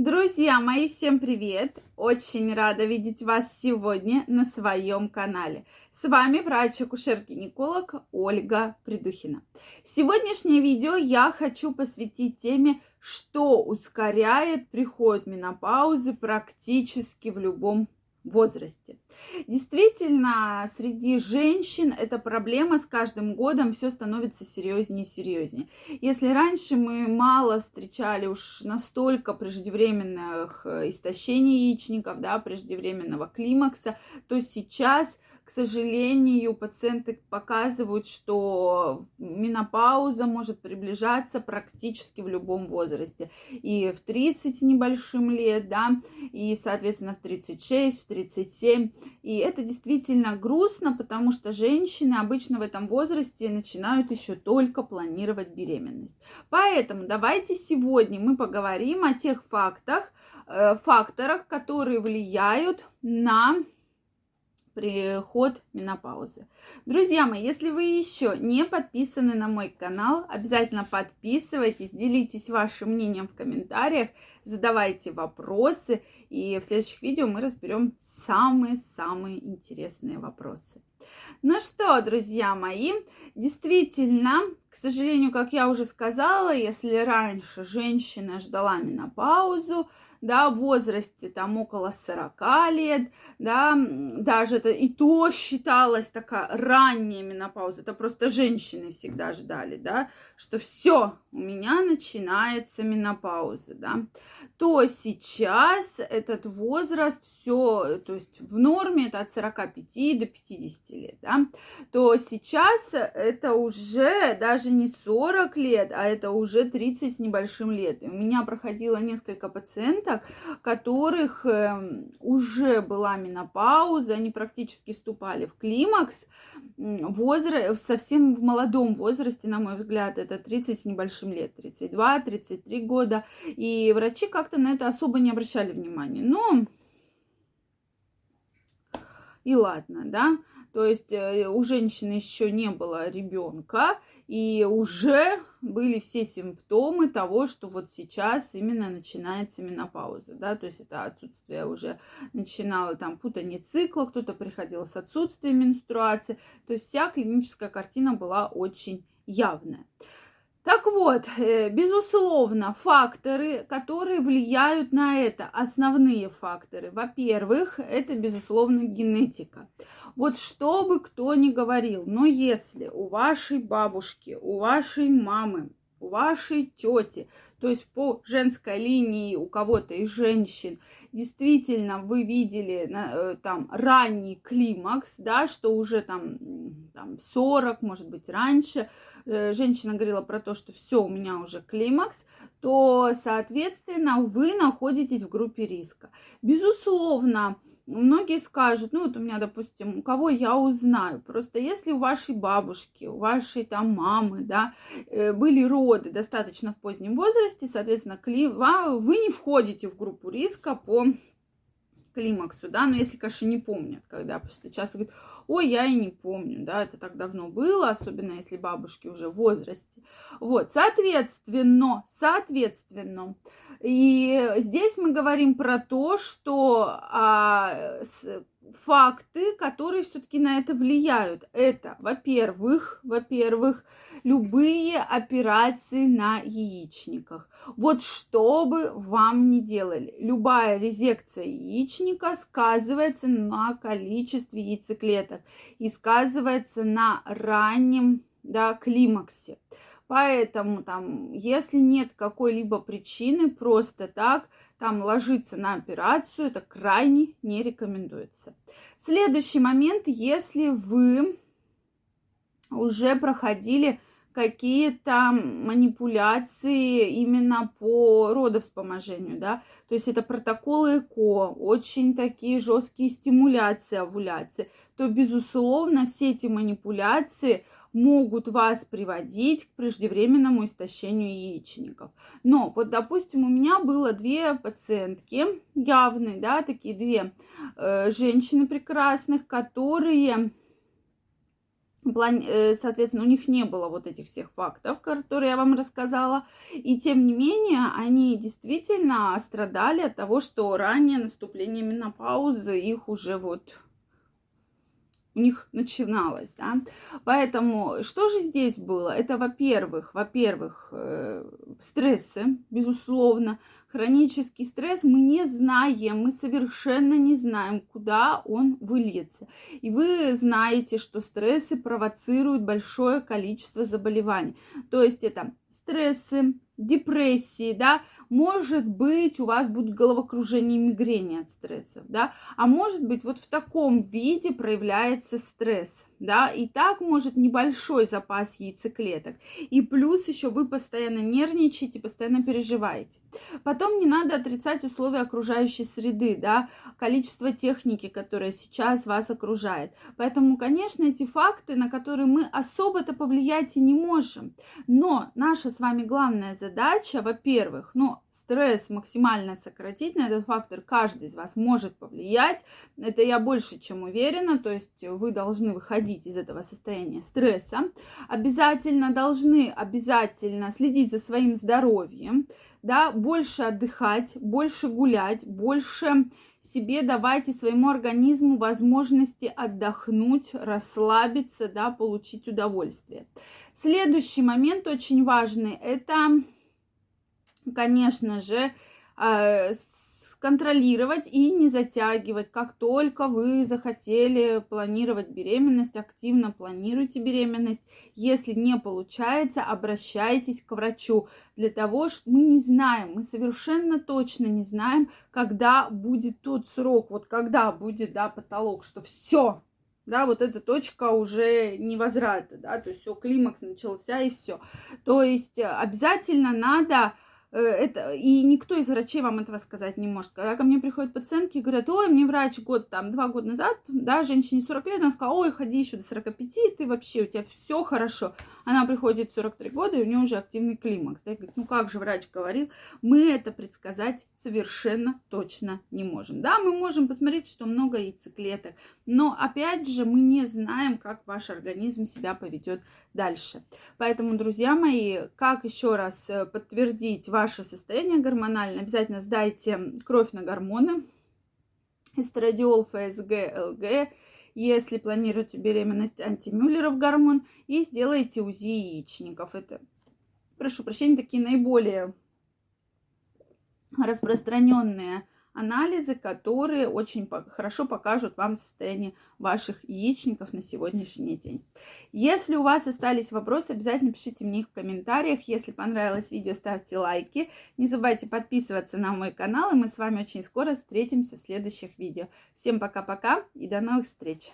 Друзья мои, всем привет! Очень рада видеть вас сегодня на своем канале. С вами врач-акушер-гинеколог Ольга Придухина. Сегодняшнее видео я хочу посвятить теме, что ускоряет приход менопаузы практически в любом возрасте. Действительно, среди женщин эта проблема с каждым годом все становится серьезнее и серьезнее. Если раньше мы мало встречали уж настолько преждевременных э, истощений яичников, да, преждевременного климакса, то сейчас к сожалению, пациенты показывают, что менопауза может приближаться практически в любом возрасте. И в 30 небольшим лет, да, и, соответственно, в 36, в 37. И это действительно грустно, потому что женщины обычно в этом возрасте начинают еще только планировать беременность. Поэтому давайте сегодня мы поговорим о тех фактах, э, факторах, которые влияют на приход менопаузы. Друзья мои, если вы еще не подписаны на мой канал, обязательно подписывайтесь, делитесь вашим мнением в комментариях, задавайте вопросы, и в следующих видео мы разберем самые-самые интересные вопросы. Ну что, друзья мои, действительно, к сожалению, как я уже сказала, если раньше женщина ждала менопаузу, да, в возрасте там около 40 лет, да, даже это и то считалось такая ранняя менопауза, это просто женщины всегда ждали, да, что все, у меня начинается менопауза, да, то сейчас этот возраст все, то есть в норме это от 45 до 50 лет, да, то сейчас это уже даже не 40 лет, а это уже 30 с небольшим лет. И у меня проходило несколько пациенток, которых эм, уже была менопауза, они практически вступали в климакс, возраст, совсем в молодом возрасте, на мой взгляд, это 30 с небольшим лет, 32-33 года, и врачи как-то на это особо не обращали внимания. Но и ладно, да. То есть э, у женщины еще не было ребенка, и уже были все симптомы того, что вот сейчас именно начинается менопауза, да, то есть это отсутствие уже начинало там путание цикла, кто-то приходил с отсутствием менструации, то есть вся клиническая картина была очень явная. Так вот, э, безусловно, факторы, которые влияют на это, основные факторы. Во-первых, это, безусловно, генетика. Вот что бы кто ни говорил, но если у вашей бабушки, у вашей мамы, у вашей тети, то есть по женской линии у кого-то из женщин, действительно вы видели э, там ранний климакс, да, что уже там, там 40, может быть, раньше, э, женщина говорила про то, что все, у меня уже климакс, то, соответственно, вы находитесь в группе риска. Безусловно, многие скажут, ну вот у меня, допустим, у кого я узнаю, просто если у вашей бабушки, у вашей там мамы, да, э, были роды достаточно в позднем возрасте, соответственно, вы не входите в группу риска по климаксу, да, но если, конечно, не помнят, когда просто часто говорят, ой, я и не помню, да, это так давно было, особенно если бабушки уже в возрасте. Вот, соответственно, соответственно, и здесь мы говорим про то, что а, факты, которые все-таки на это влияют. Это, во-первых, во-первых, любые операции на яичниках. Вот что бы вам ни делали, любая резекция яичника сказывается на количестве яйцеклеток и сказывается на раннем да, климаксе. Поэтому там, если нет какой-либо причины, просто так там ложиться на операцию, это крайне не рекомендуется. Следующий момент, если вы уже проходили какие-то манипуляции именно по родовспоможению, да, то есть это протоколы ЭКО, очень такие жесткие стимуляции, овуляции, то, безусловно, все эти манипуляции – могут вас приводить к преждевременному истощению яичников. Но вот, допустим, у меня было две пациентки явные, да, такие две э, женщины прекрасных, которые соответственно, у них не было вот этих всех фактов, которые я вам рассказала. И тем не менее, они действительно страдали от того, что ранее наступление менопаузы их уже вот у них начиналось, да. Поэтому что же здесь было? Это, во-первых, во-первых, э, стрессы, безусловно, хронический стресс, мы не знаем, мы совершенно не знаем, куда он выльется. И вы знаете, что стрессы провоцируют большое количество заболеваний. То есть это стрессы, депрессии, да, может быть, у вас будет головокружение и мигрени от стрессов, да, а может быть, вот в таком виде проявляется стресс, да, и так может небольшой запас яйцеклеток, и плюс еще вы постоянно нервничаете, постоянно переживаете. Потом не надо отрицать условия окружающей среды, да, количество техники, которая сейчас вас окружает. Поэтому, конечно, эти факты, на которые мы особо-то повлиять и не можем, но наша с вами главная задача, во-первых, ну, стресс максимально сократить, на этот фактор каждый из вас может повлиять. Это я больше чем уверена, то есть вы должны выходить из этого состояния стресса. Обязательно должны, обязательно следить за своим здоровьем, да, больше отдыхать, больше гулять, больше себе давайте своему организму возможности отдохнуть, расслабиться, да, получить удовольствие. Следующий момент очень важный – это конечно же, а, контролировать и не затягивать. Как только вы захотели планировать беременность, активно планируйте беременность. Если не получается, обращайтесь к врачу. Для того, что мы не знаем, мы совершенно точно не знаем, когда будет тот срок, вот когда будет, да, потолок, что все, да, вот эта точка уже невозврата, да, то есть все, климакс начался и все. То есть обязательно надо это, и никто из врачей вам этого сказать не может. Когда ко мне приходят пациентки и говорят, ой, мне врач год, там, два года назад, да, женщине 40 лет, она сказала, ой, ходи еще до 45, ты вообще, у тебя все хорошо. Она приходит в 43 года, и у нее уже активный климакс. Да, и говорит, ну как же врач говорил, мы это предсказать совершенно точно не можем. Да, мы можем посмотреть, что много яйцеклеток, но опять же мы не знаем, как ваш организм себя поведет дальше. Поэтому, друзья мои, как еще раз э, подтвердить ваше состояние гормональное, обязательно сдайте кровь на гормоны, эстрадиол, ФСГ, ЛГ, если планируете беременность, антимюллеров гормон, и сделайте УЗИ яичников. Это, прошу прощения, такие наиболее распространенные анализы, которые очень хорошо покажут вам состояние ваших яичников на сегодняшний день. Если у вас остались вопросы, обязательно пишите мне их в комментариях. Если понравилось видео, ставьте лайки. Не забывайте подписываться на мой канал, и мы с вами очень скоро встретимся в следующих видео. Всем пока-пока и до новых встреч!